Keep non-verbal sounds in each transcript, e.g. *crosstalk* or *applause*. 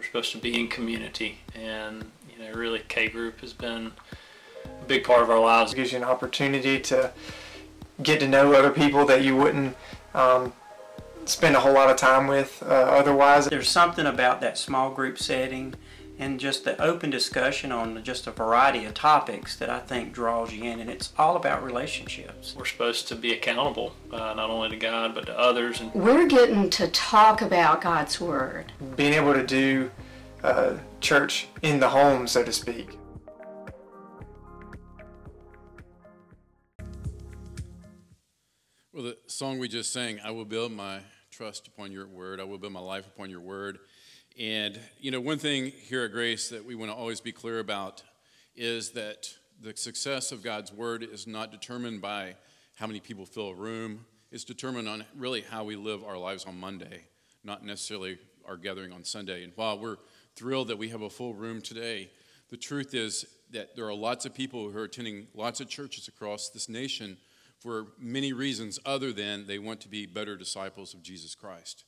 We're supposed to be in community, and you know, really, K Group has been a big part of our lives. It gives you an opportunity to get to know other people that you wouldn't um, spend a whole lot of time with uh, otherwise. There's something about that small group setting and just the open discussion on just a variety of topics that I think draws you in, and it's all about relationships. We're supposed to be accountable, uh, not only to God but to others. And We're getting to talk about God's Word. Being able to do uh, church in the home, so to speak. Well, the song we just sang, I will build my trust upon your word, I will build my life upon your word. And, you know, one thing here at Grace that we want to always be clear about is that the success of God's word is not determined by how many people fill a room, it's determined on really how we live our lives on Monday, not necessarily our gathering on Sunday. And while we're thrilled that we have a full room today, the truth is that there are lots of people who are attending lots of churches across this nation for many reasons other than they want to be better disciples of Jesus Christ.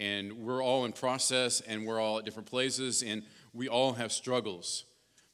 And we're all in process and we're all at different places and we all have struggles.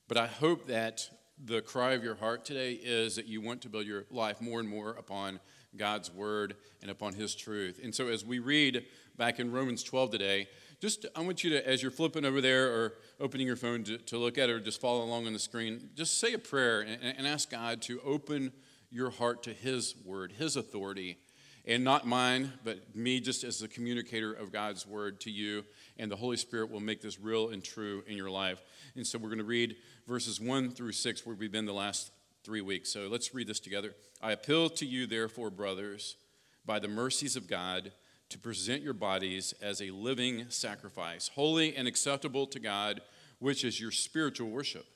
But I hope that the cry of your heart today is that you want to build your life more and more upon God's word and upon his truth. And so as we read back in Romans 12 today, just I want you to, as you're flipping over there or opening your phone to, to look at it or just follow along on the screen, just say a prayer and, and ask God to open your heart to his word, his authority and not mine, but me just as the communicator of God's word to you. And the Holy Spirit will make this real and true in your life. And so we're going to read verses 1 through 6, where we've been the last three weeks. So let's read this together. I appeal to you, therefore, brothers, by the mercies of God, to present your bodies as a living sacrifice, holy and acceptable to God, which is your spiritual worship.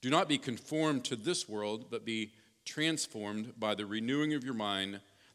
Do not be conformed to this world, but be transformed by the renewing of your mind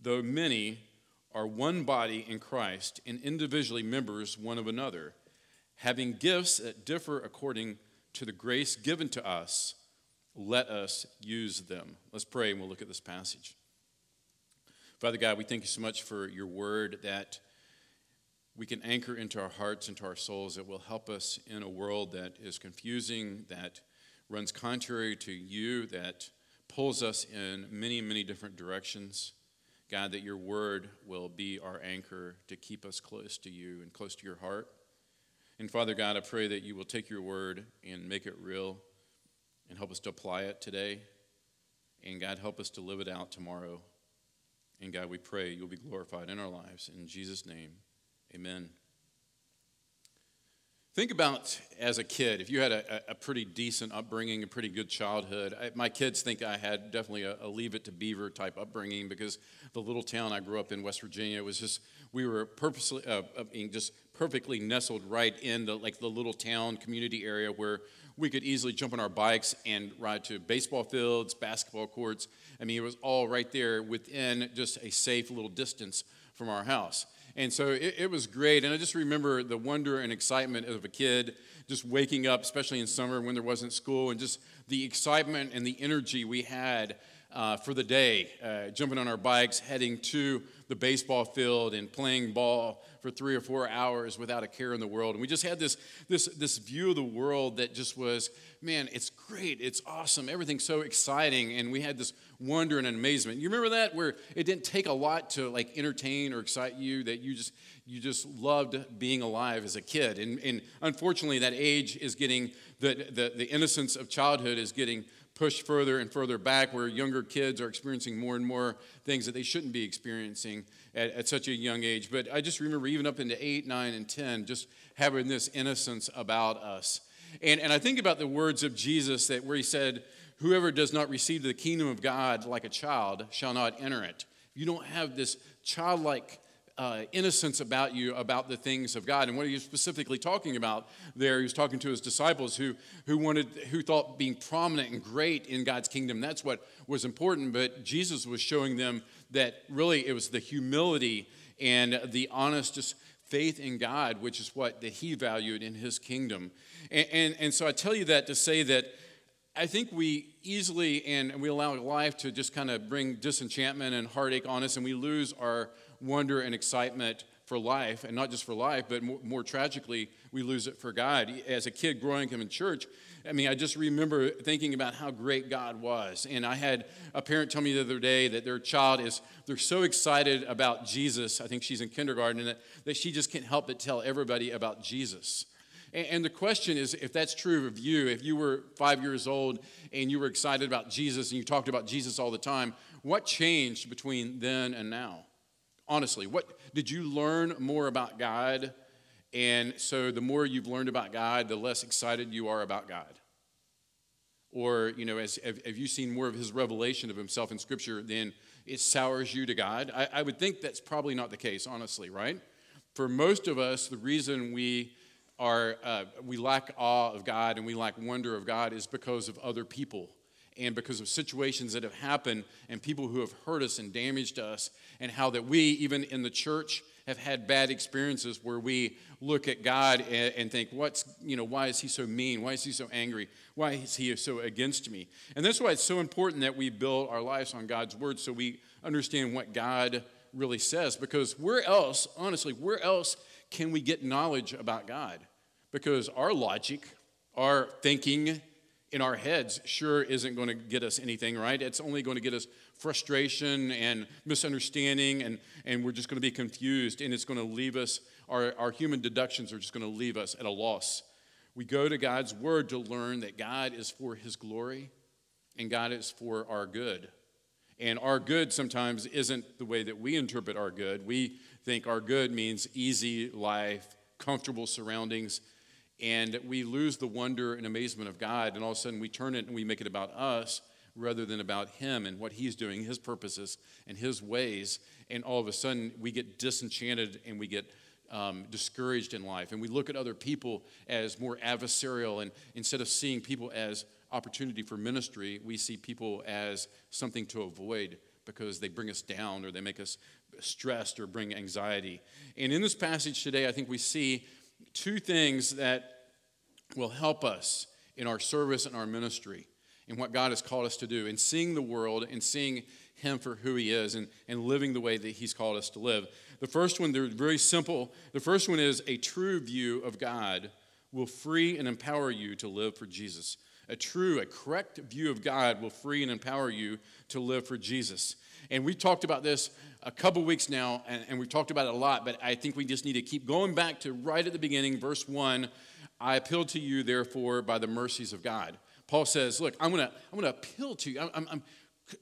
though many are one body in Christ and individually members one of another, having gifts that differ according to the grace given to us, let us use them. Let's pray and we'll look at this passage. Father God, we thank you so much for your word that we can anchor into our hearts, into our souls, that will help us in a world that is confusing, that runs contrary to you, that pulls us in many, many different directions. God, that your word will be our anchor to keep us close to you and close to your heart. And Father God, I pray that you will take your word and make it real and help us to apply it today. And God, help us to live it out tomorrow. And God, we pray you'll be glorified in our lives. In Jesus' name, amen. Think about as a kid, if you had a, a pretty decent upbringing, a pretty good childhood. I, my kids think I had definitely a, a, leave it to beaver type upbringing because the little town I grew up in, West Virginia, was just, we were purposely, uh, just perfectly nestled right in the, like the little town community area where we could easily jump on our bikes and ride to baseball fields, basketball courts. I mean, it was all right there within just a safe little distance from our house. And so it, it, was great. And I just remember the wonder and excitement of a kid just waking up, especially in summer when there wasn't school, and just the excitement and the energy we had uh, for the day, uh, jumping on our bikes, heading to the baseball field and playing ball for three or four hours without a care in the world. And we just had this, this, this view of the world that just was, man, it's great, it's awesome, everything's so exciting. And we had this wonder and amazement. You remember that where it didn't take a lot to like entertain or excite you, that you just you just loved being alive as a kid. And, and unfortunately, that age is getting the, the, the innocence of childhood is getting pushed further and further back where younger kids are experiencing more and more things that they shouldn't be experiencing at, at, such a young age. But I just remember even up into 8, 9, and 10, just having this innocence about us. And, and I think about the words of Jesus that where he said, Whoever does not receive the kingdom of God like a child shall not enter it. You don't have this childlike uh, innocence about you about the things of God. And what are you specifically talking about there? He was talking to his disciples who, who wanted, who thought being prominent and great in God's kingdom, that's what was important. But Jesus was showing them that really it was the humility and the honest faith in God, which is what that he valued in his kingdom. And, and, and so I tell you that to say that I think we easily and we allow life to just kind of bring disenchantment and heartache on us, and we lose our wonder and excitement for life, and not just for life, but more, more, tragically, we lose it for God. As a kid growing up in church, I mean, I just remember thinking about how great God was. And I had a parent tell me the other day that their child is, they're so excited about Jesus. I think she's in kindergarten, and that, that she just can't help but tell everybody about Jesus. And, the question is if that's true of you, if you were five years old and you were excited about Jesus and you talked about Jesus all the time, what changed between then and now? honestly, what did you learn more about God? And so the more you've learned about God, the less excited you are about God. Or, you know, as, have, have you seen more of his revelation of himself in Scripture, then it sours you to God? I, I would think that's probably not the case, honestly, right? For most of us, the reason we are uh, we lack awe of God and we lack wonder of God is because of other people and because of situations that have happened and people who have hurt us and damaged us, and how that we, even in the church, have had bad experiences where we look at God and, and, think, what's, you know, why is he so mean? Why is he so angry? Why is he so against me? And that's why it's so important that we build our lives on God's word so we understand what God really says. Because where else, honestly, where else can we get knowledge about God? Because our logic, our thinking, in our heads sure isn't going to get us anything, right? It's only going to get us frustration and misunderstanding, and, and we're just going to be confused, and it's going to leave us, our, our human deductions are just going to leave us at a loss. We go to God's Word to learn that God is for His glory and God is for our good. And our good sometimes isn't the way that we interpret our good. We think our good means easy life, comfortable surroundings, and we lose the wonder and amazement of God, and all of a sudden we turn it and we make it about us rather than about Him and what He's doing, His purposes and His ways, and all of a sudden we get disenchanted and we get um, discouraged in life, and we look at other people as more adversarial, and instead of seeing people as opportunity for ministry, we see people as something to avoid because they bring us down or they make us stressed or bring anxiety. And in this passage today, I think we see two things that will help us in our service and our ministry and what God has called us to do, and seeing the world and seeing Him for who He is and, and living the way that He's called us to live. The first one, they're very simple. The first one is a true view of God will free and empower you to live for Jesus. A true, a correct view of God will free and empower you to live for Jesus. And we've talked about this a couple weeks now, and, and, we've talked about it a lot, but I think we just need to keep going back to right at the beginning, verse 1. I appeal to you, therefore, by the mercies of God. Paul says, Look, I'm going to I'm gonna appeal to you. I'm, I'm, I'm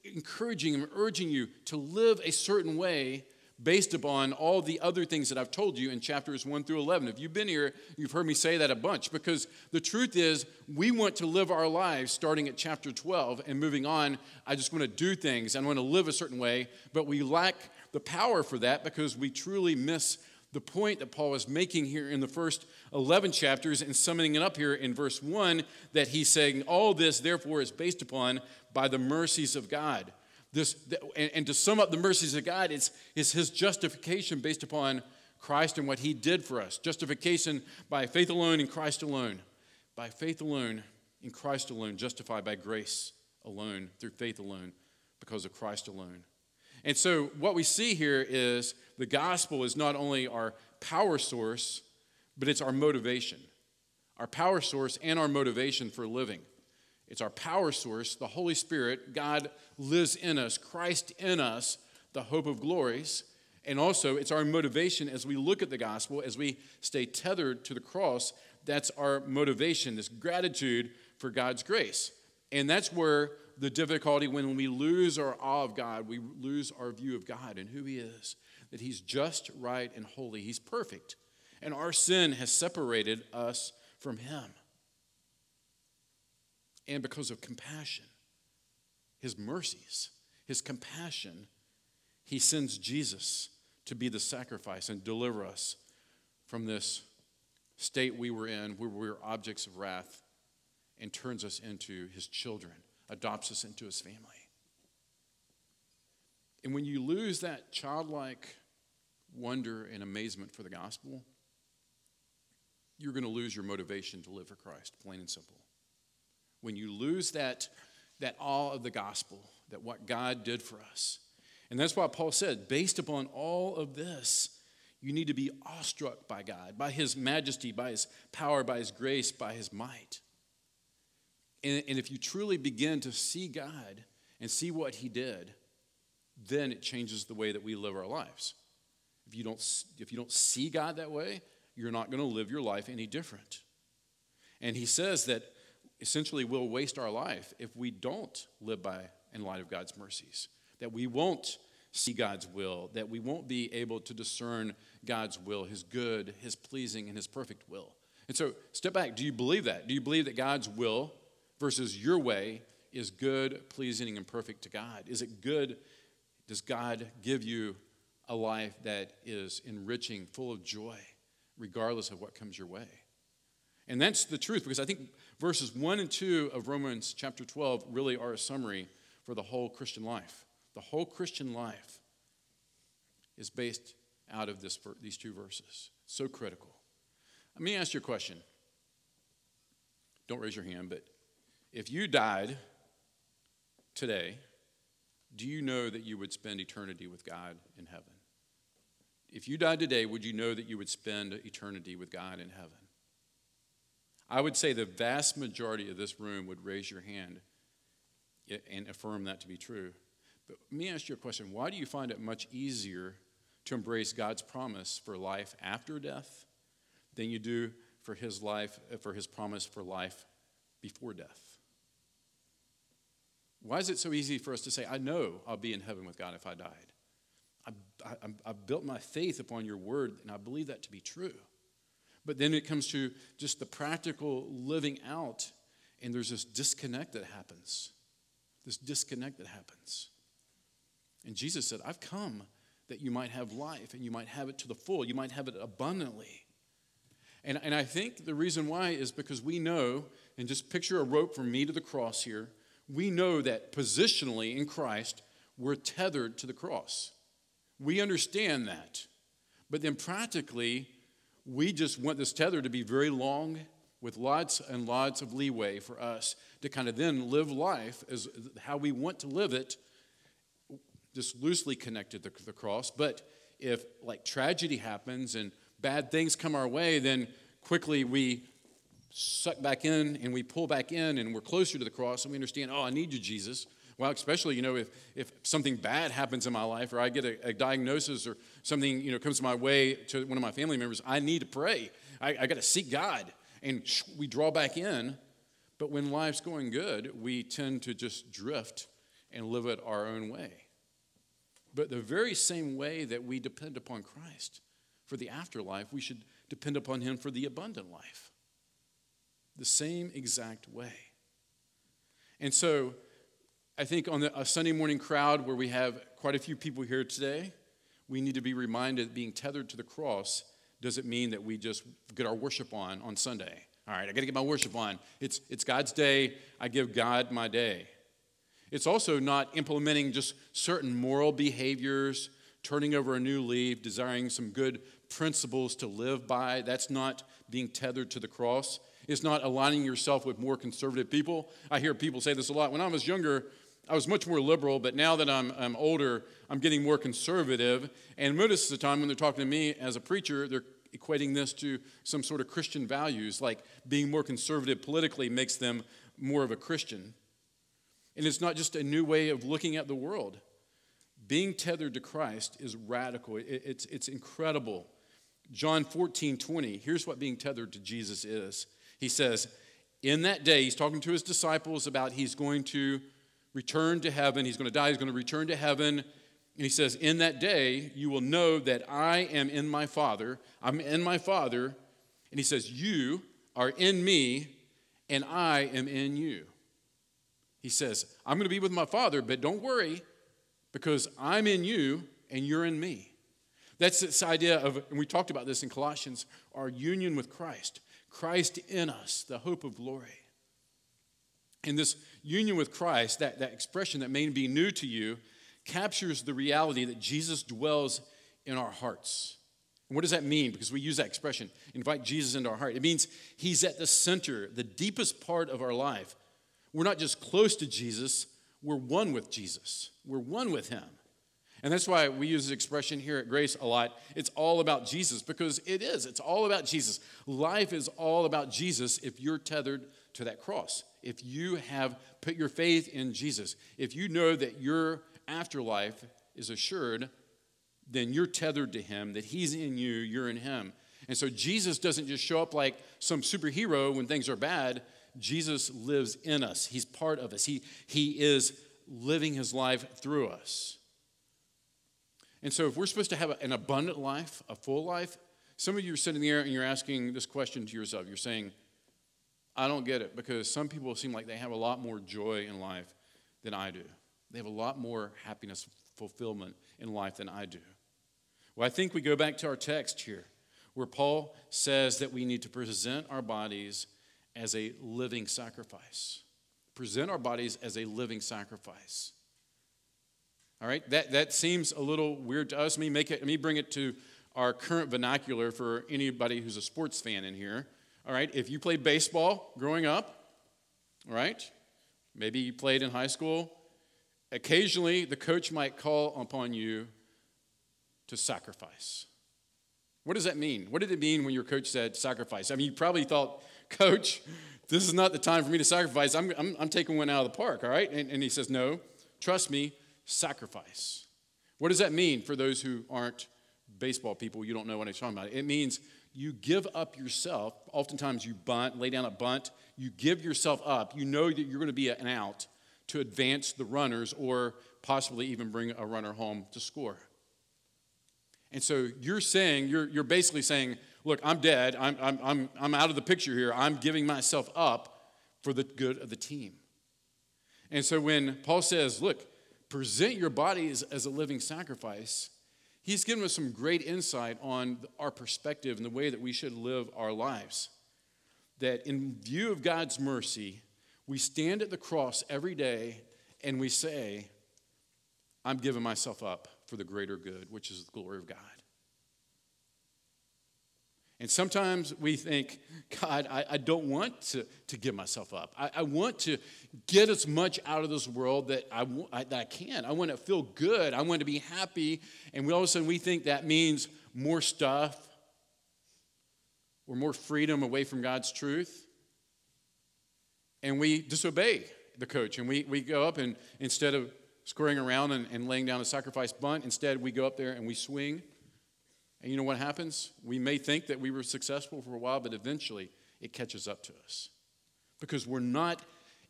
encouraging, I'm urging you to live a certain way based upon all the other things that I've told you in chapters 1 through 11. If you've been here, you've heard me say that a bunch because the truth is, we want to live our lives starting at chapter 12 and moving on. I just want to do things, I want to live a certain way, but we lack the power for that because we truly miss the point that Paul is making here in the first 11 chapters and summing it up here in verse 1 that he's saying, All this, therefore, is based upon by the mercies of God. This, and, and to sum up the mercies of God, it's, it's his justification based upon Christ and what he did for us. Justification by faith alone in Christ alone. By faith alone in Christ alone, justified by grace alone, through faith alone, because of Christ alone. And so, what we see here is the gospel is not only our power source, but it's our motivation. Our power source and our motivation for living. It's our power source, the Holy Spirit. God lives in us, Christ in us, the hope of glories. And also, it's our motivation as we look at the gospel, as we stay tethered to the cross. That's our motivation, this gratitude for God's grace. And that's where the difficulty, when we lose our awe of God, we lose our view of God and who He is, that He's just, right, and holy. He's perfect. And our sin has separated us from Him and because of compassion, his mercies, his compassion, he sends Jesus to be the sacrifice and deliver us from this state we were in, where we were objects of wrath, and turns us into his children, adopts us into his family. And when you lose that childlike wonder and amazement for the gospel, you're going to lose your motivation to live for Christ, plain and simple. When you lose that, that awe of the gospel, that what God did for us. And that's why Paul said, based upon all of this, you need to be awestruck by God, by His majesty, by His power, by His grace, by His might. And, and if you truly begin to see God and see what He did, then it changes the way that we live our lives. If you don't, if you don't see God that way, you're not going to live your life any different. And He says that essentially we'll waste our life if we don't live by in light of God's mercies, that we won't see God's will, that we won't be able to discern God's will, His good, His pleasing, and His perfect will. And so, step back. Do you believe that? Do you believe that God's will versus your way is good, pleasing, and perfect to God? Is it good? Does God give you a life that is enriching, full of joy, regardless of what comes your way? And that's the truth because I think verses 1 and 2 of Romans chapter 12 really are a summary for the whole Christian life. The whole Christian life is based out of this, these two verses. So critical. Let me ask you a question. Don't raise your hand, but if you died today, do you know that you would spend eternity with God in heaven? If you died today, would you know that you would spend eternity with God in heaven? I would say the vast majority of this room would raise your hand and affirm that to be true. But let me ask you a question. Why do you find it much easier to embrace God's promise for life after death than you do for his life, for his promise for life before death? Why is it so easy for us to say, I know I'll be in heaven with God if I died? I, I, I built my faith upon your word, and I believe that to be true. But then it comes to just the practical living out, and there's this disconnect that happens. This disconnect that happens. And Jesus said, I've come that you might have life and you might have it to the full, you might have it abundantly. And, and I think the reason why is because we know, and just picture a rope from me to the cross here, we know that positionally in Christ, we're tethered to the cross. We understand that. But then practically, we just want this tether to be very long with lots and lots of leeway for us to kind of then live life as how we want to live it, just loosely connected to the cross. But if like tragedy happens and bad things come our way, then quickly we suck back in and we pull back in and we're closer to the cross and we understand, oh, I need you, Jesus. Well, especially, you know, if, if something bad happens in my life or I get a, a diagnosis or something, you know, comes my way to one of my family members, I need to pray. I, I got to seek God. And we draw back in. But when life's going good, we tend to just drift and live it our own way. But the very same way that we depend upon Christ for the afterlife, we should depend upon Him for the abundant life. The same exact way. And so, I think on the, a Sunday morning crowd where we have quite a few people here today, we need to be reminded that being tethered to the cross doesn't mean that we just get our worship on on Sunday. All right, I got to get my worship on. It's, it's God's day. I give God my day. It's also not implementing just certain moral behaviors, turning over a new leaf, desiring some good principles to live by. That's not being tethered to the cross. It's not aligning yourself with more conservative people. I hear people say this a lot. When I was younger, I was much more liberal, but now that I'm, I'm older, I'm getting more conservative. And most of the time, when they're talking to me as a preacher, they're equating this to some sort of Christian values, like being more conservative politically makes them more of a Christian. And it's not just a new way of looking at the world. Being tethered to Christ is radical, it's, it's incredible. John 14, 20, here's what being tethered to Jesus is. He says, In that day, he's talking to his disciples about he's going to return to heaven. He's going to die. He's going to return to heaven. And he says, In that day, you will know that I am in my Father. I'm in my Father. And he says, You are in me, and I am in you. He says, I'm going to be with my Father, but don't worry, because I'm in you and you're in me. That's this idea of, and we talked about this in Colossians, our union with Christ. Christ in us, the hope of glory. And this union with Christ, that, that expression that may be new to you, captures the reality that Jesus dwells in our hearts. And what does that mean? Because we use that expression, invite Jesus into our heart. It means he's at the center, the deepest part of our life. We're not just close to Jesus, we're one with Jesus. We're one with him. And that's why we use this expression here at Grace a lot. It's all about Jesus because it is. It's all about Jesus. Life is all about Jesus if you're tethered to that cross. If you have put your faith in Jesus, if you know that your afterlife is assured, then you're tethered to him, that he's in you, you're in him. And so Jesus doesn't just show up like some superhero when things are bad. Jesus lives in us. He's part of us. He, he is living his life through us. And so, if we're supposed to have an abundant life, a full life, some of you are sitting there and you're asking this question to yourself. You're saying, I don't get it because some people seem like they have a lot more joy in life than I do. They have a lot more happiness, fulfillment in life than I do. Well, I think we go back to our text here where Paul says that we need to present our bodies as a living sacrifice. Present our bodies as a living sacrifice. All right, that, that seems a little weird to us. Let me, make it, let me bring it to our current vernacular for anybody who's a sports fan in here. All right, if you played baseball growing up, all right, maybe you played in high school, occasionally the coach might call upon you to sacrifice. What does that mean? What did it mean when your coach said sacrifice? I mean, you probably thought, *laughs* Coach, this is not the time for me to sacrifice. I'm, I'm, I'm taking one out of the park, all right? And, and he says, No, trust me, sacrifice. What does that mean for those who aren't baseball people? You don't know what I'm talking about. It means you give up yourself. Oftentimes you bunt, lay down a bunt. You give yourself up. You know that you're going to be an out to advance the runners or possibly even bring a runner home to score. And so you're saying, you're, you're basically saying, look, I'm dead. I'm, I'm, I'm, I'm out of the picture here. I'm giving myself up for the good of the team. And so when Paul says, look, present your bodies as a living sacrifice, he's given us some great insight on our perspective and the way that we should live our lives. That in view of God's mercy, we stand at the cross every day and we say, I'm giving myself up for the greater good, which is the glory of God. And sometimes we think, God, I, I don't want to, to give myself up. I, I, want to get as much out of this world that I, I, that I can. I want to feel good. I want to be happy. And we all of a sudden we think that means more stuff or more freedom away from God's truth. And we disobey the coach. And we, we go up and instead of scurrying around and, and laying down a sacrifice bunt, instead we go up there and we swing and you know what happens? We may think that we were successful for a while, but eventually it catches up to us. Because we're not,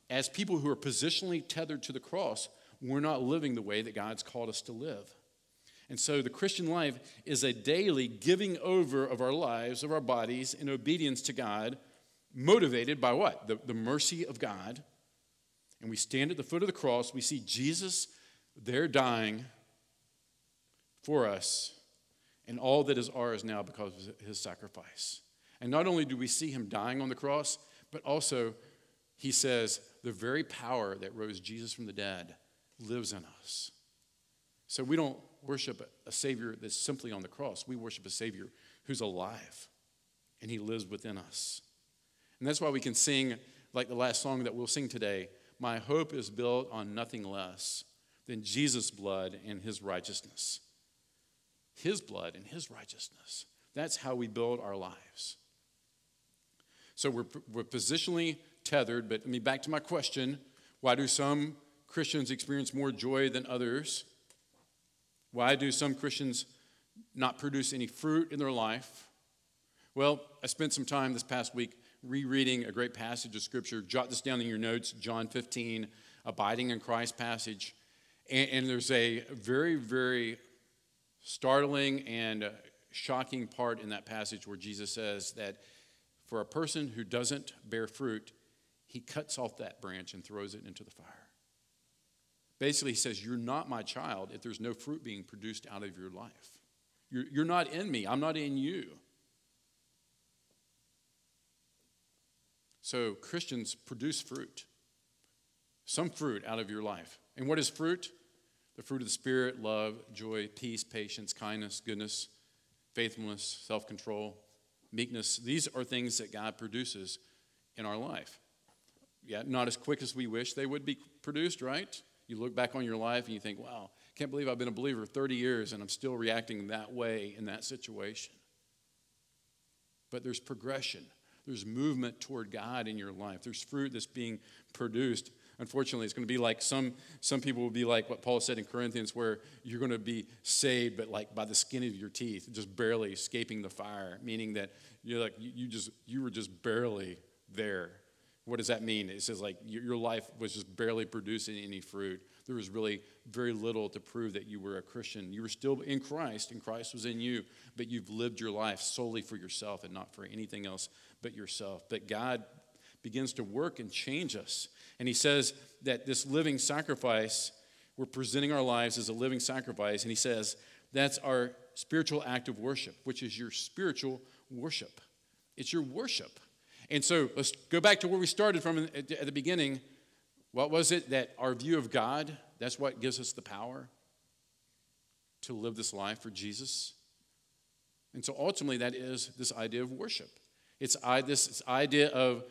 as people who are positionally tethered to the cross, we're not living the way that God's called us to live. And so the Christian life is a daily giving over of our lives, of our bodies, in obedience to God, motivated by what? The, the mercy of God. And we stand at the foot of the cross, we see Jesus there dying for us and all that is ours now because of his sacrifice. And not only do we see him dying on the cross, but also he says the very power that rose Jesus from the dead lives in us. So we don't worship a Savior that's simply on the cross. We worship a Savior who's alive and he lives within us. And that's why we can sing, like the last song that we'll sing today My hope is built on nothing less than Jesus' blood and his righteousness. His blood and His righteousness. That's how we build our lives. So we're, we're positionally tethered, but I mean, back to my question why do some Christians experience more joy than others? Why do some Christians not produce any fruit in their life? Well, I spent some time this past week rereading a great passage of Scripture. Jot this down in your notes John 15, abiding in Christ passage. And, and there's a very, very startling and shocking part in that passage where Jesus says that for a person who doesn't bear fruit, he cuts off that branch and throws it into the fire. Basically, he says, You're not my child if there's no fruit being produced out of your life. You're, you're not in me, I'm not in you. So, Christians produce fruit, some fruit out of your life. And what is fruit? The fruit of the Spirit love, joy, peace, patience, kindness, goodness, faithfulness, self control, meekness. These are things that God produces in our life. Yeah, not as quick as we wish they would be produced, right? You look back on your life and you think, wow, can't believe I've been a believer 30 years and I'm still reacting that way in that situation. But there's progression, there's movement toward God in your life, there's fruit that's being produced. Unfortunately, it's going to be like some, some people will be like what Paul said in Corinthians, where you're going to be saved, but like by the skin of your teeth, just barely escaping the fire, meaning that you're like, you, just, you were just barely there. What does that mean? It says like your life was just barely producing any fruit. There was really very little to prove that you were a Christian. You were still in Christ, and Christ was in you, but you've lived your life solely for yourself and not for anything else but yourself. But God begins to work and change us. And He says that this living sacrifice, we're presenting our lives as a living sacrifice, and He says that's our spiritual act of worship, which is your spiritual worship. It's your worship. And so let's go back to where we started from at the beginning. What was it that our view of God, that's what gives us the power to live this life for Jesus? And so ultimately, that is this idea of worship. It's this idea of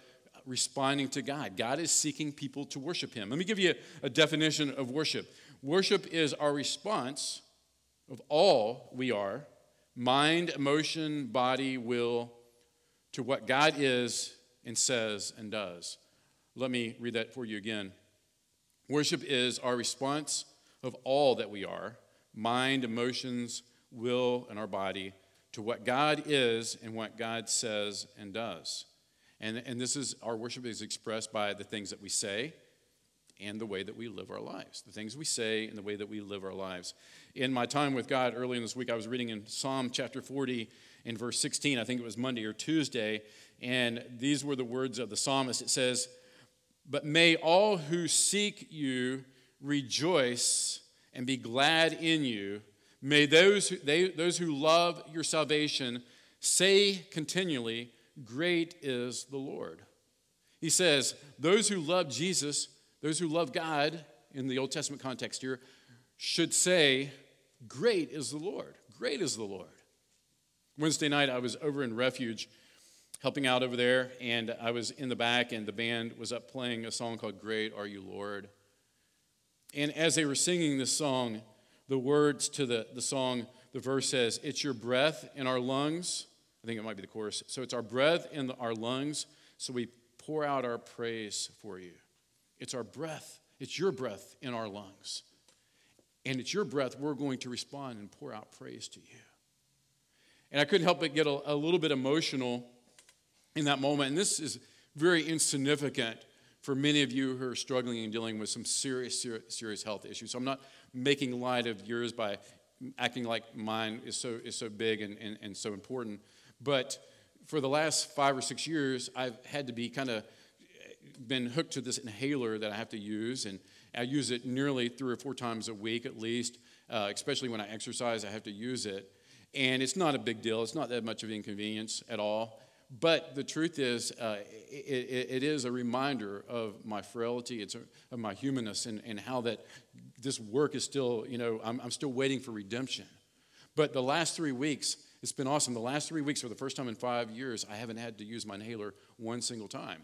responding to God. God is seeking people to worship Him. Let me give you a, definition of worship worship is our response of all we are mind, emotion, body, will to what God is and says and does. Let me read that for you again. Worship is our response of all that we are mind, emotions, will, and our body to what God is and what God says and does. And, and this is our worship is expressed by the things that we say and the way that we live our lives. The things we say and the way that we live our lives. In my time with God early in this week, I was reading in Psalm chapter 40 in verse 16. I think it was Monday or Tuesday. And these were the words of the psalmist. It says, But may all who seek you rejoice and be glad in you. May those who, they, those who love your salvation say continually, Great is the Lord. He says, Those who love Jesus, those who love God in the Old Testament context here, should say, Great is the Lord. Great is the Lord. Wednesday night, I was over in Refuge helping out over there, and I was in the back, and the band was up playing a song called Great Are You Lord. And as they were singing this song, the words to the, the song, the verse says, It's your breath in our lungs I think it might be the chorus. So it's our breath in our lungs, so we pour out our praise for you. It's our breath, it's your breath in our lungs. And it's your breath we're going to respond and pour out praise to you. And I couldn't help but get a, a little bit emotional in that moment. And this is very insignificant for many of you who are struggling and dealing with some serious, serious, serious health issues. So I'm not making light of yours by acting like mine is so, is so big and, and, and so important. But for the last five or six years, I've had to be kind of been hooked to this inhaler that I have to use, and I use it nearly three or four times a week at least. Uh, especially when I exercise, I have to use it, and it's not a big deal. It's not that much of an inconvenience at all. But the truth is, uh, it, it, it is a reminder of my frailty, it's a, of my humanness, and, and how that this work is still, you know, I'm, I'm still waiting for redemption. But the last three weeks, it's been awesome. The last three weeks, for the first time in five years, I haven't had to use my inhaler one single time.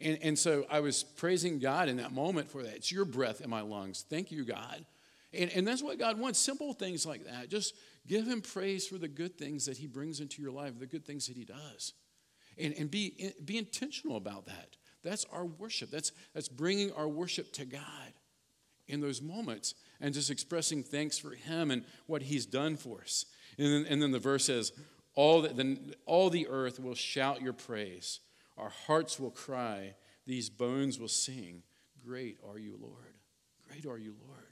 And, and so I was praising God in that moment for that. It's your breath in my lungs. Thank you, God. And, and that's what God wants simple things like that. Just give Him praise for the good things that He brings into your life, the good things that He does. And, and be, be intentional about that. That's our worship. That's, that's bringing our worship to God in those moments and just expressing thanks for Him and what He's done for us. And then, and then the verse says, all the, all the earth will shout your praise. Our hearts will cry. These bones will sing. Great are you, Lord. Great are you, Lord.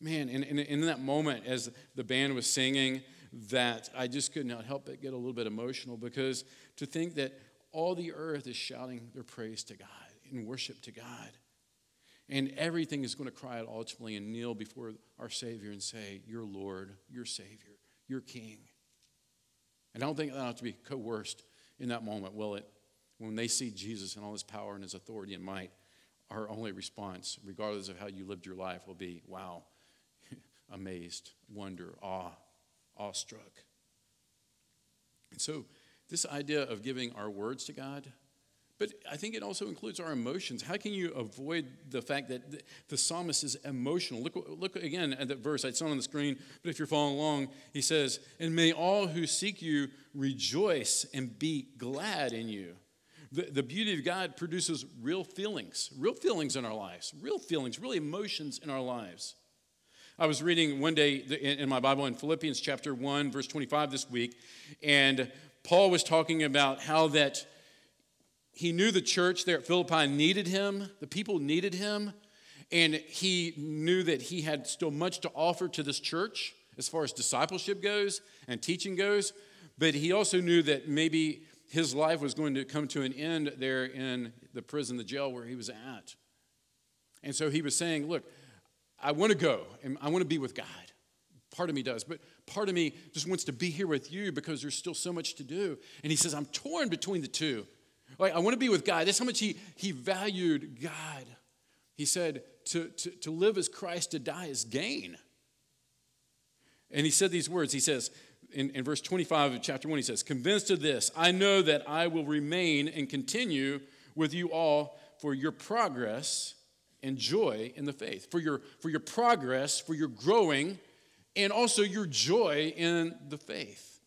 Man, and, and in that moment, as the band was singing, that I just could not help but get a little bit emotional because to think that all the earth is shouting their praise to God in worship to God. And everything is going to cry out ultimately and kneel before our Savior and say, Your Lord, your Savior. Your king. And I don't think that'll have to be coerced in that moment, will it? When they see Jesus and all his power and his authority and might, our only response, regardless of how you lived your life, will be wow, *laughs* amazed, wonder, awe, awestruck. And so, this idea of giving our words to God, but I think it also includes our emotions. How can you avoid the fact that the psalmist is emotional? Look, look again at that verse. It's not on the screen, but if you're following along, he says, And may all who seek you rejoice and be glad in you. The, the beauty of God produces real feelings, real feelings in our lives, real feelings, real emotions in our lives. I was reading one day in my Bible in Philippians chapter 1, verse 25 this week, and Paul was talking about how that he knew the church there at Philippi needed him, the people needed him, and he knew that he had still much to offer to this church as far as discipleship goes and teaching goes, but he also knew that maybe his life was going to come to an end there in the prison, the jail where he was at. And so he was saying, Look, I want to go and I want to be with God. Part of me does, but part of me just wants to be here with you because there's still so much to do. And he says, I'm torn between the two. Like, I want to be with God. That's how much he, he valued God. He said, to, to, to live as Christ, to die is gain. And he said these words. He says, in, in verse 25 of chapter 1, he says, Convinced of this, I know that I will remain and continue with you all for your progress and joy in the faith, for your, for your progress, for your growing, and also your joy in the faith.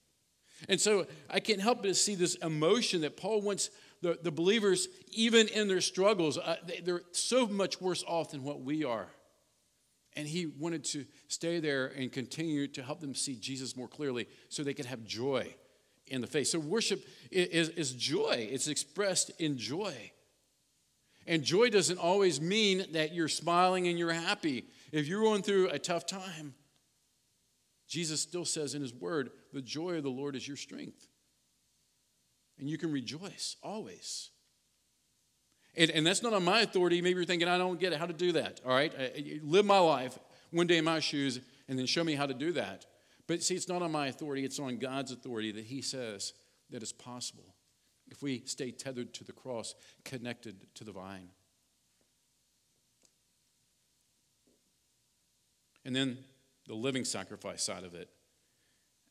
And so I can't help but see this emotion that Paul wants the, the believers, even in their struggles, uh, they, they're so much worse off than what we are. And he wanted to stay there and continue to help them see Jesus more clearly so they could have joy in the faith. So, worship is, is joy, it's expressed in joy. And joy doesn't always mean that you're smiling and you're happy. If you're going through a tough time, Jesus still says in his word, the joy of the Lord is your strength. And you can rejoice always. And, and that's not on my authority. Maybe you're thinking, I don't get it, how to do that. All right? I, live my life one day in my shoes and then show me how to do that. But see, it's not on my authority, it's on God's authority that He says that it's possible if we stay tethered to the cross, connected to the vine. And then the living sacrifice side of it.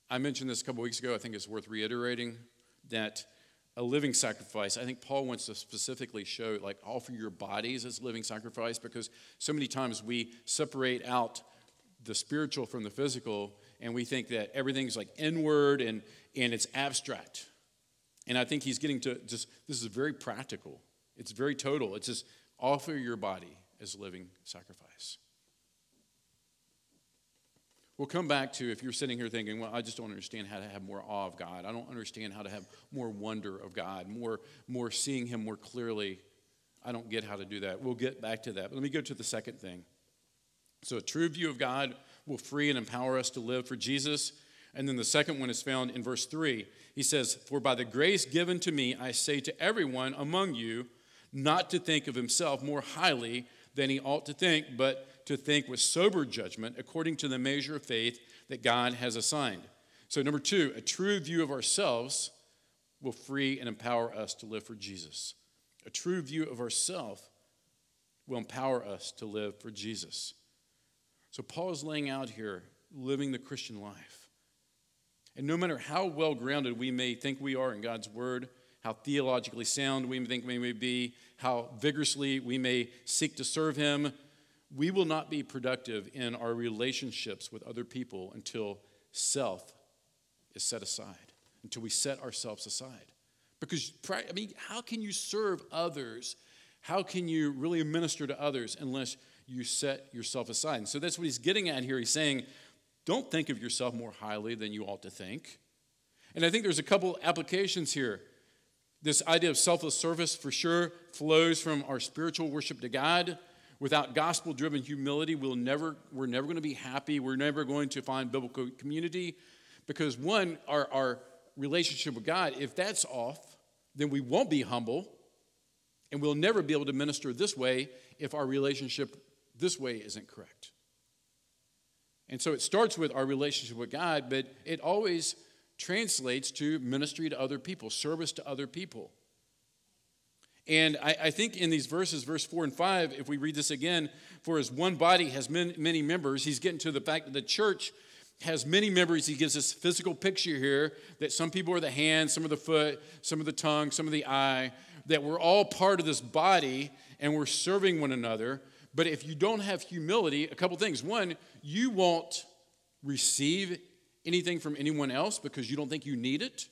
I mentioned this a couple weeks ago. I think it's worth reiterating that a living sacrifice. I think Paul wants to specifically show, like, offer your bodies as living sacrifice because so many times we separate out the spiritual from the physical and we think that everything's like inward and, and it's abstract. And I think he's getting to just, this is very practical. It's very total. It's just offer your body as living sacrifice. We'll come back to if you're sitting here thinking, well, I just don't understand how to have more awe of God. I don't understand how to have more wonder of God, more, more seeing Him more clearly. I don't get how to do that. We'll get back to that. But let me go to the second thing. So, a true view of God will free and empower us to live for Jesus. And then the second one is found in verse 3. He says, For by the grace given to me, I say to everyone among you not to think of himself more highly than he ought to think, but to think with sober judgment according to the measure of faith that God has assigned. So, number two, a true view of ourselves will free and empower us to live for Jesus. A true view of ourselves will empower us to live for Jesus. So, Paul is laying out here living the Christian life. And no matter how well grounded we may think we are in God's Word, how theologically sound we may think we may be, how vigorously we may seek to serve Him, we will not be productive in our relationships with other people until self is set aside, until we set ourselves aside. Because, I mean, how can you serve others? How can you really minister to others unless you set yourself aside? And so that's what he's getting at here. He's saying, don't think of yourself more highly than you ought to think. And I think there's a couple applications here. This idea of selfless service for sure flows from our spiritual worship to God Without gospel driven humility, we'll never, we're never going to be happy. We're never going to find biblical community because, one, our, our relationship with God, if that's off, then we won't be humble and we'll never be able to minister this way if our relationship this way isn't correct. And so it starts with our relationship with God, but it always translates to ministry to other people, service to other people. And I, I, think in these verses, verse 4 and 5, if we read this again, for as one body has many, many members, he's getting to the fact that the church has many members. He gives this physical picture here that some people are the hand, some are the foot, some are the tongue, some are the eye, that we're all part of this body and we're serving one another. But if you don't have humility, a couple things. One, you won't receive anything from anyone else because you don't think you need it.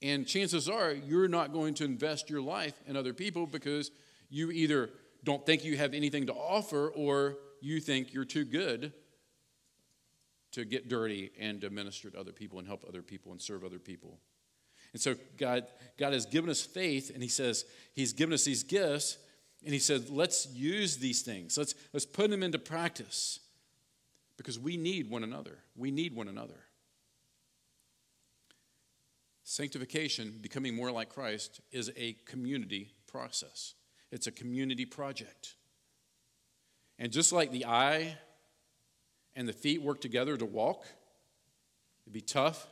And chances are you're not going to invest your life in other people because you either don't think you have anything to offer or you think you're too good to get dirty and to minister to other people and help other people and serve other people. And so God, God has given us faith, and He says He's given us these gifts, and He said, let's use these things. Let's, let's put them into practice because we need one another. We need one another. Sanctification, becoming more like Christ, is a community process. It's a community project. And just like the eye and the feet work together to walk, it'd be tough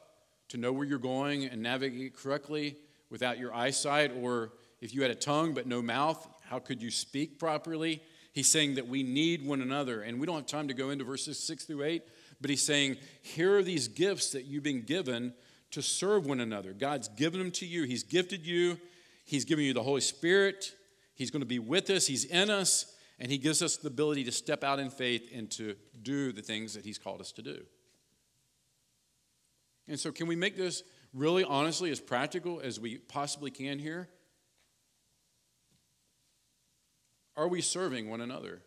to know where you're going and navigate correctly without your eyesight, or if you had a tongue but no mouth, how could you speak properly? He's saying that we need one another, and we don't have time to go into verses 6 through 8, but he's saying, here are these gifts that you've been given to serve one another. God's given them to you, He's gifted you, He's given you the Holy Spirit, He's going to be with us, He's in us, and He gives us the ability to step out in faith and to do the things that He's called us to do. And so, can we make this really honestly as practical as we possibly can here? Are we serving one another?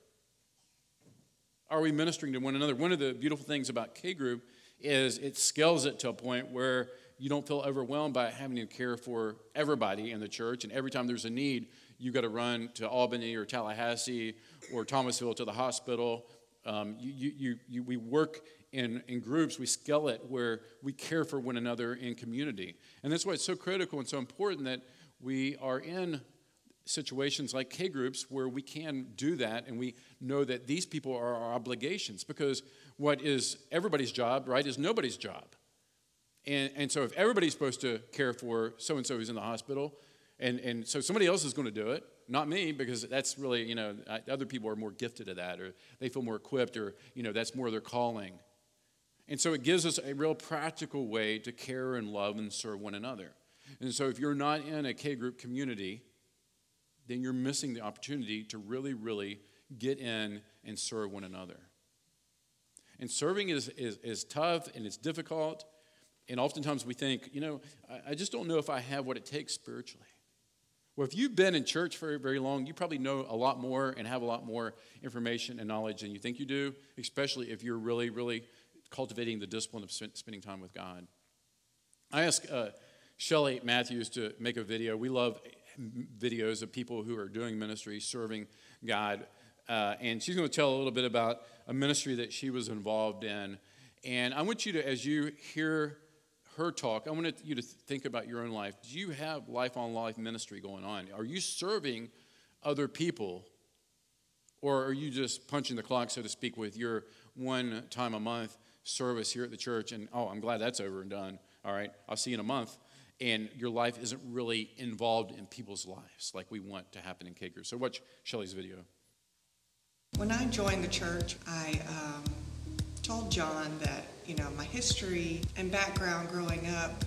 Are we ministering to one another? One of the beautiful things about K Group is it scales it to a point where you don't feel overwhelmed by having to care for everybody in the church. And every time there's a need, you got to run to Albany or Tallahassee or Thomasville to the hospital. Um, you, you, you, we work in, in groups, we scale it where we care for one another in community. And that's why it's so critical and so important that we are in situations like K groups where we can do that and we know that these people are our obligations because what is everybody's job, right, is nobody's job. And, and so if everybody's supposed to care for so and so who's in the hospital, and, and so somebody else is going to do it, not me, because that's really, you know, other people are more gifted at that, or they feel more equipped, or, you know, that's more their calling. And so it gives us a real practical way to care and love and serve one another. And so if you're not in a K group community, then you're missing the opportunity to really, really get in and serve one another. And serving is, is, is tough and it's difficult. And oftentimes we think, you know, I, I just don't know if I have what it takes spiritually. Well, if you've been in church for very long, you probably know a lot more and have a lot more information and knowledge than you think you do, especially if you're really, really cultivating the discipline of spending time with God. I asked uh, Shelly Matthews to make a video. We love videos of people who are doing ministry, serving God. Uh, and she's going to tell a little bit about a ministry that she was involved in. And I want you to, as you hear her talk, I want you to think about your own life. Do you have life on life ministry going on? Are you serving other people? Or are you just punching the clock, so to speak, with your one time a month service here at the church? And oh, I'm glad that's over and done. All right, I'll see you in a month. And your life isn't really involved in people's lives like we want to happen in K Group. So, watch Shelly's video. When I joined the church, I um, told John that, you know, my history and background growing up,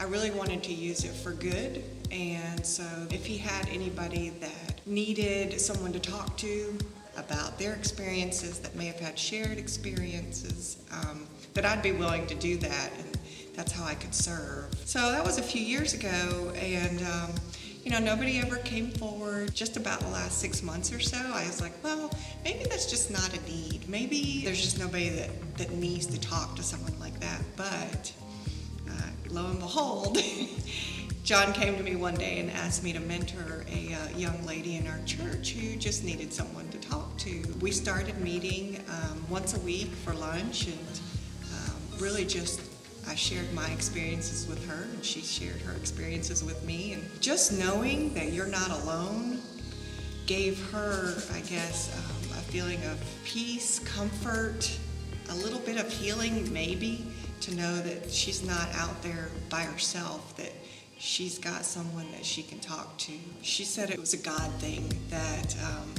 I really wanted to use it for good. And so if he had anybody that needed someone to talk to about their experiences, that may have had shared experiences, um, that I'd be willing to do that. And that's how I could serve. So that was a few years ago, and um, you know, nobody ever came forward. Just about the last six months or so, I was like, well, maybe that's just not a need. Maybe there's just nobody that, that needs to talk to someone like that. But uh, lo and behold, *laughs* John came to me one day and asked me to mentor a uh, young lady in our church who just needed someone to talk to. We started meeting um, once a week for lunch and um, really just I shared my experiences with her, and she shared her experiences with me. And just knowing that you're not alone gave her, I guess, um, a feeling of peace, comfort, a little bit of healing, maybe, to know that she's not out there by herself, that she's got someone that she can talk to. She said it was a God thing that um,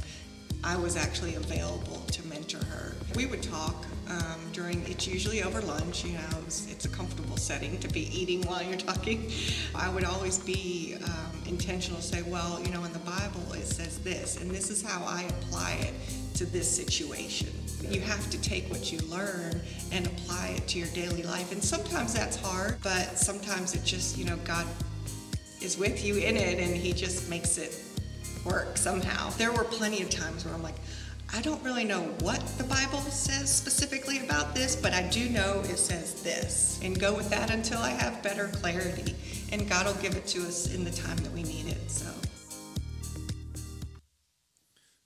I was actually available to mentor her. We would talk um, during, it's usually over lunch, you know, it's, it's, a comfortable setting to be eating while you're talking. I would always be um, intentional say, well, you know, in the Bible it says this, and this is how I apply it to this situation. You have to take what you learn and apply it to your daily life. And sometimes that's hard, but sometimes it just, you know, God is with you in it and He just makes it work somehow. There were plenty of times where I'm like, I don't really know what the Bible says specifically about this, but I do know it says this. And go with that until I have better clarity. And God will give it to us in the time that we need it. So.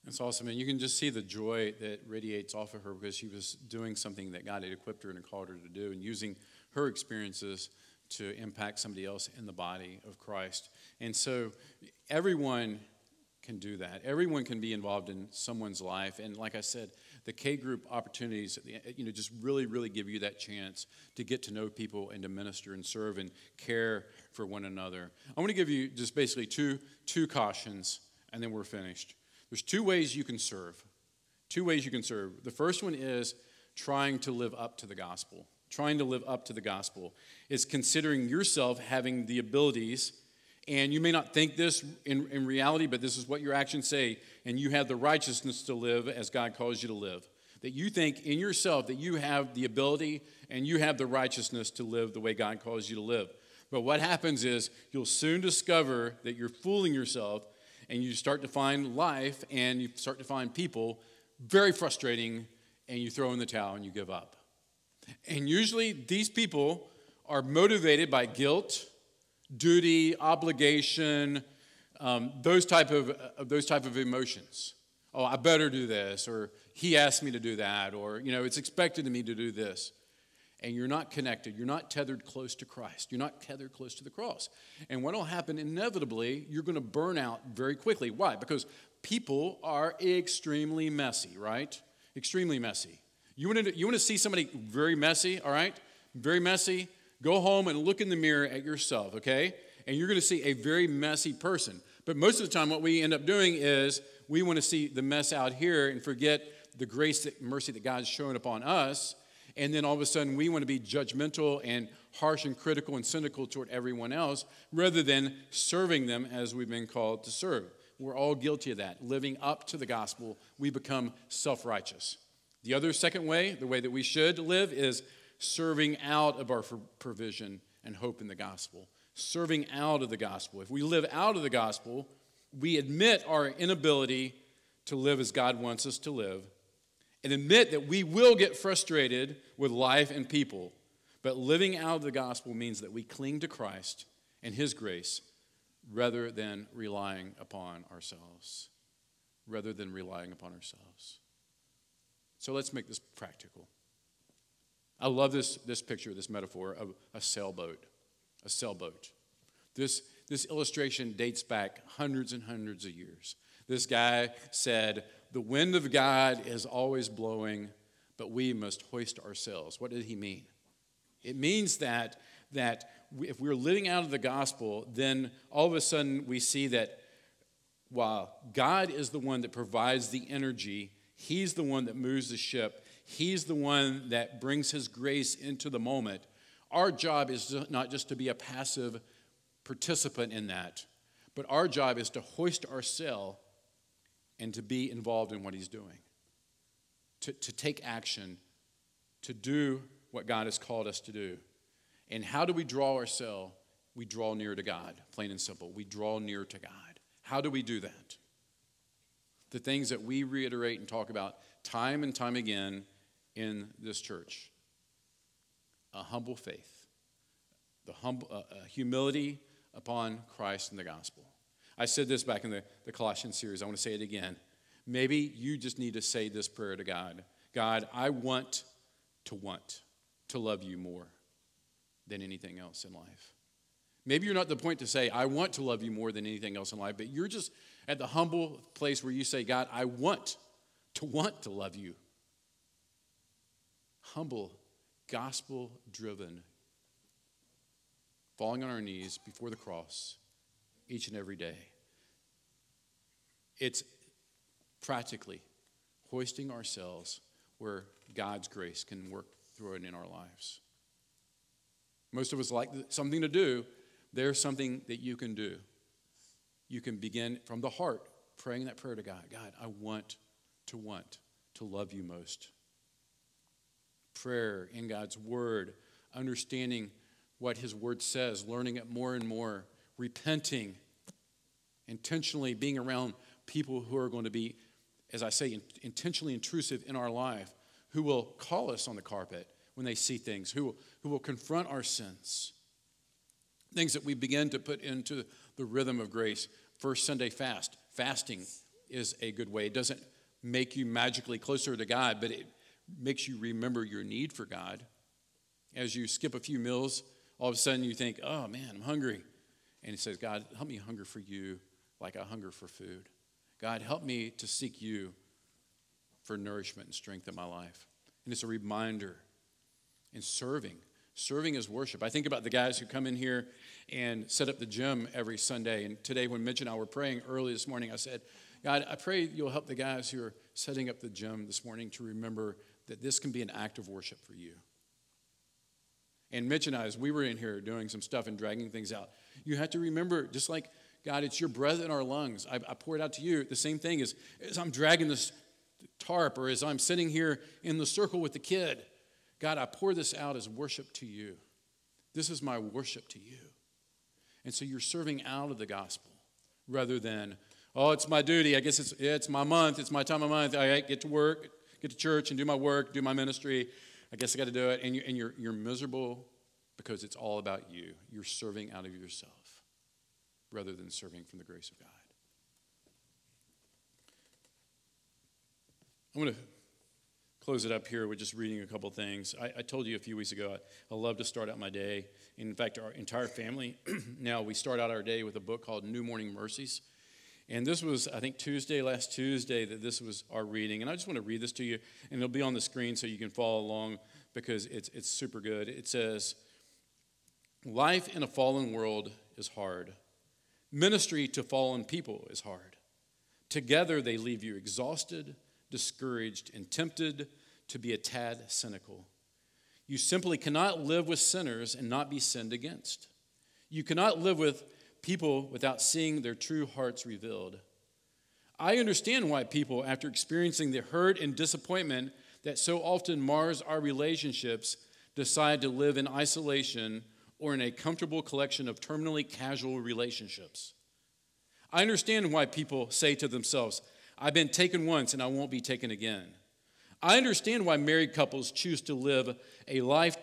That's awesome. And you can just see the joy that radiates off of her because she was doing something that God had equipped her and called her to do and using her experiences to impact somebody else in the body of Christ. And so everyone can do that. Everyone can be involved in someone's life. And like I said, the K group opportunities, you know, just really, really give you that chance to get to know people and to minister and serve and care for one another. I want to give you just basically two, two cautions, and then we're finished. There's two ways you can serve. Two ways you can serve. The first one is trying to live up to the gospel. Trying to live up to the gospel is considering yourself having the abilities and you may not think this in, in reality, but this is what your actions say. And you have the righteousness to live as God calls you to live. That you think in yourself that you have the ability and you have the righteousness to live the way God calls you to live. But what happens is you'll soon discover that you're fooling yourself and you start to find life and you start to find people very frustrating and you throw in the towel and you give up. And usually these people are motivated by guilt duty, obligation, um, those, type of, uh, those type of emotions. Oh, I better do this, or he asked me to do that, or, you know, it's expected of me to do this. And you're not connected. You're not tethered close to Christ. You're not tethered close to the cross. And what will happen inevitably, you're going to burn out very quickly. Why? Because people are extremely messy, right? Extremely messy. You want to, you want to see somebody very messy, all right? Very messy? Go home and look in the mirror at yourself, okay? And you're going to see a very messy person. But most of the time, what we end up doing is we want to see the mess out here and forget the grace and mercy that God's showing upon us. And then all of a sudden, we want to be judgmental and harsh and critical and cynical toward everyone else rather than serving them as we've been called to serve. We're all guilty of that. Living up to the gospel, we become self righteous. The other second way, the way that we should live, is serving out of our provision and hope in the gospel. Serving out of the gospel. If we live out of the gospel, we admit our inability to live as God wants us to live and admit that we will get frustrated with life and people. But living out of the gospel means that we cling to Christ and His grace rather than relying upon ourselves. Rather than relying upon ourselves. So let's make this practical. I love this, this picture, this metaphor of a sailboat. A sailboat. This, this illustration dates back hundreds and hundreds of years. This guy said, The wind of God is always blowing, but we must hoist ourselves. What did he mean? It means that, that if we're living out of the gospel, then all of a sudden we see that while God is the one that provides the energy, He's the one that moves the ship, He's the one that brings His grace into the moment. Our job is not just to be a passive participant in that, but our job is to hoist our sail and to be involved in what He's doing, to, to take action, to do what God has called us to do. And how do we draw our sail? We draw near to God, plain and simple. We draw near to God. How do we do that? The things that we reiterate and talk about time and time again in this church a humble faith, the humble, uh, uh, humility upon Christ and the gospel. I said this back in the, the Colossians series. I want to say it again. Maybe you just need to say this prayer to God God, I want to want to love you more than anything else in life. Maybe you're not the point to say, I want to love you more than anything else in life, but you're just at the humble place where you say, God, I want to want to love you. Humble, gospel driven, falling on our knees before the cross each and every day. It's practically hoisting ourselves where God's grace can work through it in our lives. Most of us like something to do. There's something that you can do. You can begin from the heart praying that prayer to God God, I want to want to love you most. Prayer in God's Word, understanding what His Word says, learning it more and more, repenting, intentionally being around people who are going to be, as I say, intentionally intrusive in our life, who will call us on the carpet when they see things, who, who will confront our sins. Things that we begin to put into the rhythm of grace. First Sunday fast. Fasting is a good way. It doesn't make you magically closer to God, but it makes you remember your need for God. As you skip a few meals, all of a sudden you think, oh man, I'm hungry. And he says, God, help me hunger for you like I hunger for food. God, help me to seek you for nourishment and strength in my life. And it's a reminder in serving. Serving is worship. I think about the guys who come in here and set up the gym every Sunday. And today, when Mitch and I were praying early this morning, I said, God, I pray you'll help the guys who are setting up the gym this morning to remember that this can be an act of worship for you. And Mitch and I, as we were in here doing some stuff and dragging things out, you have to remember, just like God, it's your breath in our lungs. I, I pour it out to you. The same thing is as I'm dragging this tarp or as I'm sitting here in the circle with the kid, God, I pour this out as worship to you. This is my worship to you. And so you're serving out of the gospel rather than, oh, it's my duty. I guess it's, it's my month. It's my time of month. I get to work, get to church and do my work, do my ministry. I guess I got to do it. And, you, and you're, you're miserable because it's all about you. You're serving out of yourself rather than serving from the grace of God. I'm going to close it up here with just reading a couple things. I, I told you a few weeks ago I, I, love to start out my day. In fact, our entire family *clears throat* now we start out our day with a book called New Morning Mercies. And this was, I think, Tuesday, last Tuesday, that this was our reading. And I just want to read this to you, and it'll be on the screen so you can follow along because it's, it's super good. It says, Life in a fallen world is hard. Ministry to fallen people is hard. Together, they leave you exhausted, discouraged, and tempted to be a tad cynical. You simply cannot live with sinners and not be sinned against. You cannot live with people without seeing their true hearts revealed. I understand why people, after experiencing the hurt and disappointment that so often mars our relationships, decide to live in isolation or in a comfortable collection of terminally casual relationships. I understand why people say to themselves, I've been taken once and I won't be taken again. I understand why married couples choose to live a life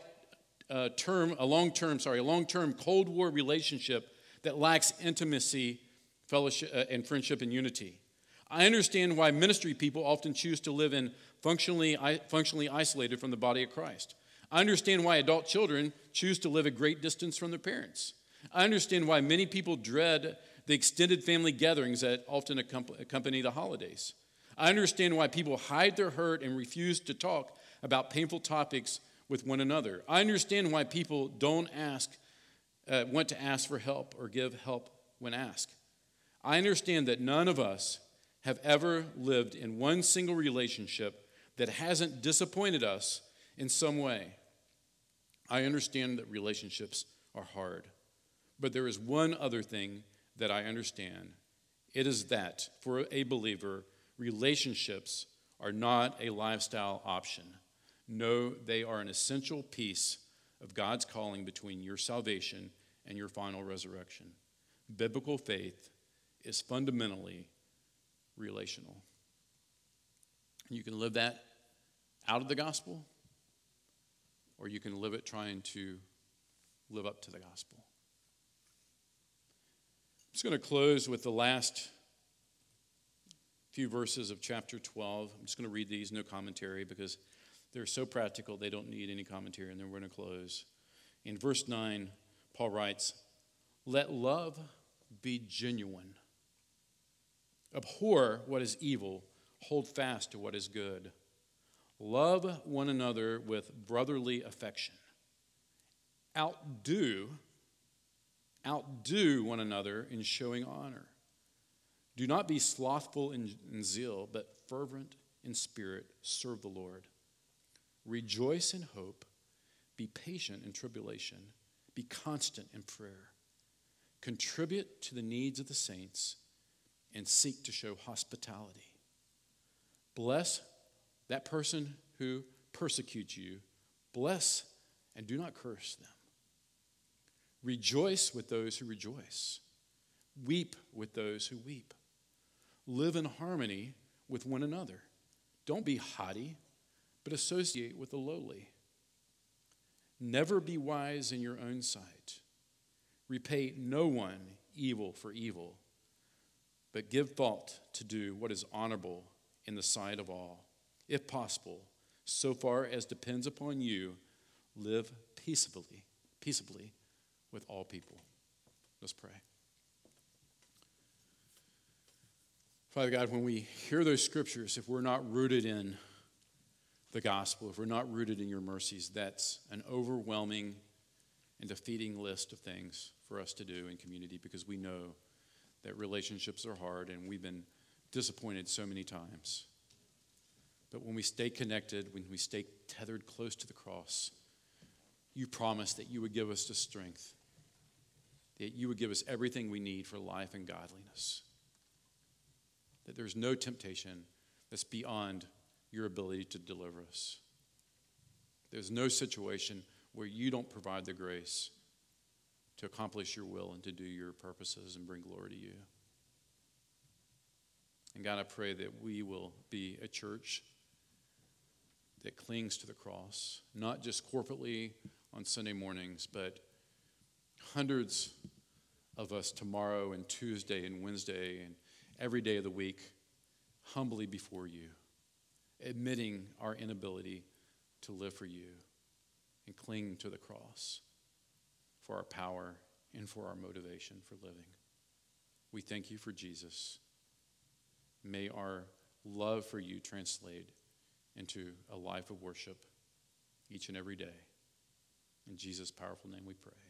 uh, term, a long term, sorry, a long term Cold War relationship that lacks intimacy, fellowship, uh, and friendship and unity. I understand why ministry people often choose to live in functionally, functionally isolated from the body of Christ. I understand why adult children choose to live a great distance from their parents. I understand why many people dread the extended family gatherings that often accompany the holidays. I understand why people hide their hurt and refuse to talk about painful topics with one another. I understand why people don't ask, uh, want to ask for help or give help when asked. I understand that none of us have ever lived in one single relationship that hasn't disappointed us in some way. I understand that relationships are hard, but there is one other thing that I understand. It is that for a believer, relationships are not a lifestyle option. No, they are an essential piece of God's calling between your salvation and your final resurrection. Biblical faith is fundamentally relational. You can live that out of the gospel, or you can live it trying to live up to the gospel. I'm just going to close with the last few verses of chapter 12. I'm just going to read these, no commentary, because they're so practical, they don't need any commentary, and then we're going to close. In verse 9, Paul writes, Let love be genuine. Abhor what is evil, Hold fast to what is good. Love one another with brotherly affection. Outdo, outdo one another in showing honor. Do not be slothful in, in zeal, but fervent in spirit. Serve the Lord. Rejoice in hope. Be patient in tribulation. Be constant in prayer. Contribute to the needs of the saints and seek to show hospitality. Bless that person who persecutes you. Bless and do not curse them. Rejoice with those who rejoice. Weep with those who weep. Live in harmony with one another. Don't be haughty, but associate with the lowly. Never be wise in your own sight. Repay no one evil for evil, but give thought to do what is honorable in the sight of all. If possible, so far as depends upon you, live peaceably, peaceably with all people. Let's pray. Father God, when we hear those scriptures, if we're not rooted in the gospel, if we're not rooted in your mercies, that's an overwhelming and defeating list of things for us to do in community because we know that relationships are hard and we've been disappointed so many times. But when we stay connected, when we stay tethered close to the cross, you promised that you would give us the strength, that you would give us everything we need for life and godliness that there's no temptation that's beyond your ability to deliver us. There's no situation where you don't provide the grace to accomplish your will and to do your purposes and bring glory to you. And God, I pray that we will be a church that clings to the cross, not just corporately on Sunday mornings, but hundreds of us tomorrow and Tuesday and Wednesday and every day of the week humbly before you, admitting our inability to live for you and cling to the cross for our power and for our motivation for living. We thank you for Jesus. May our love for you translate into a life of worship each and every day. In Jesus' powerful name we pray.